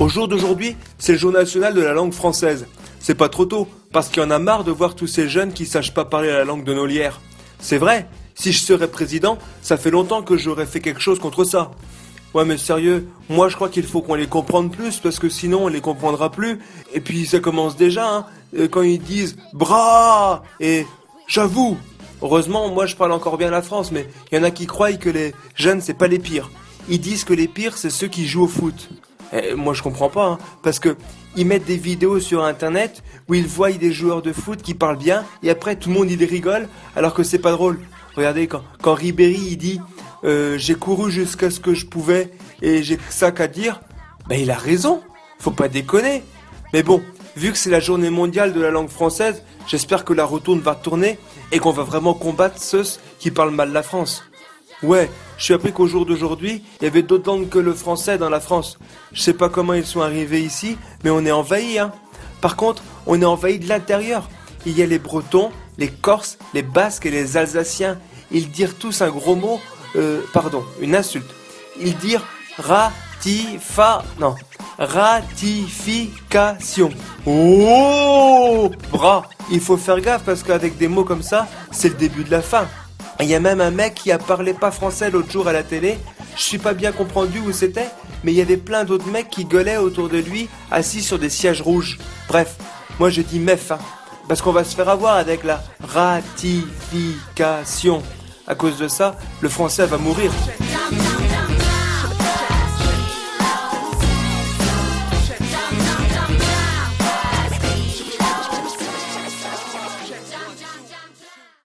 Au jour d'aujourd'hui, c'est le jour national de la langue française. C'est pas trop tôt, parce qu'il y en a marre de voir tous ces jeunes qui sachent pas parler la langue de nos lières. C'est vrai, si je serais président, ça fait longtemps que j'aurais fait quelque chose contre ça. Ouais mais sérieux, moi je crois qu'il faut qu'on les comprenne plus parce que sinon on les comprendra plus. Et puis ça commence déjà, hein, euh, quand ils disent bras et j'avoue. Heureusement, moi je parle encore bien la France, mais il y en a qui croient que les jeunes c'est pas les pires. Ils disent que les pires c'est ceux qui jouent au foot. Eh, moi je comprends pas, hein, parce que ils mettent des vidéos sur internet où ils voient des joueurs de foot qui parlent bien et après tout le monde il rigole alors que c'est pas drôle. Regardez quand, quand Ribéry il dit euh, j'ai couru jusqu'à ce que je pouvais et j'ai ça qu'à dire, ben il a raison, faut pas déconner. Mais bon, vu que c'est la journée mondiale de la langue française, j'espère que la retourne va tourner et qu'on va vraiment combattre ceux qui parlent mal la France. Ouais, je suis appris qu'au jour d'aujourd'hui, il y avait d'autres langues que le français dans la France. Je sais pas comment ils sont arrivés ici, mais on est envahi, hein. Par contre, on est envahi de l'intérieur. Il y a les Bretons, les Corses, les Basques et les Alsaciens. Ils dirent tous un gros mot, euh, pardon, une insulte. Ils dirent ratifa, non, ratification. Oh, bras. Il faut faire gaffe parce qu'avec des mots comme ça, c'est le début de la fin. Il y a même un mec qui a parlé pas français l'autre jour à la télé. Je suis pas bien comprendu où c'était, mais il y avait plein d'autres mecs qui gueulaient autour de lui, assis sur des sièges rouges. Bref, moi je dis mef, hein, parce qu'on va se faire avoir avec la ratification. À cause de ça, le français va mourir.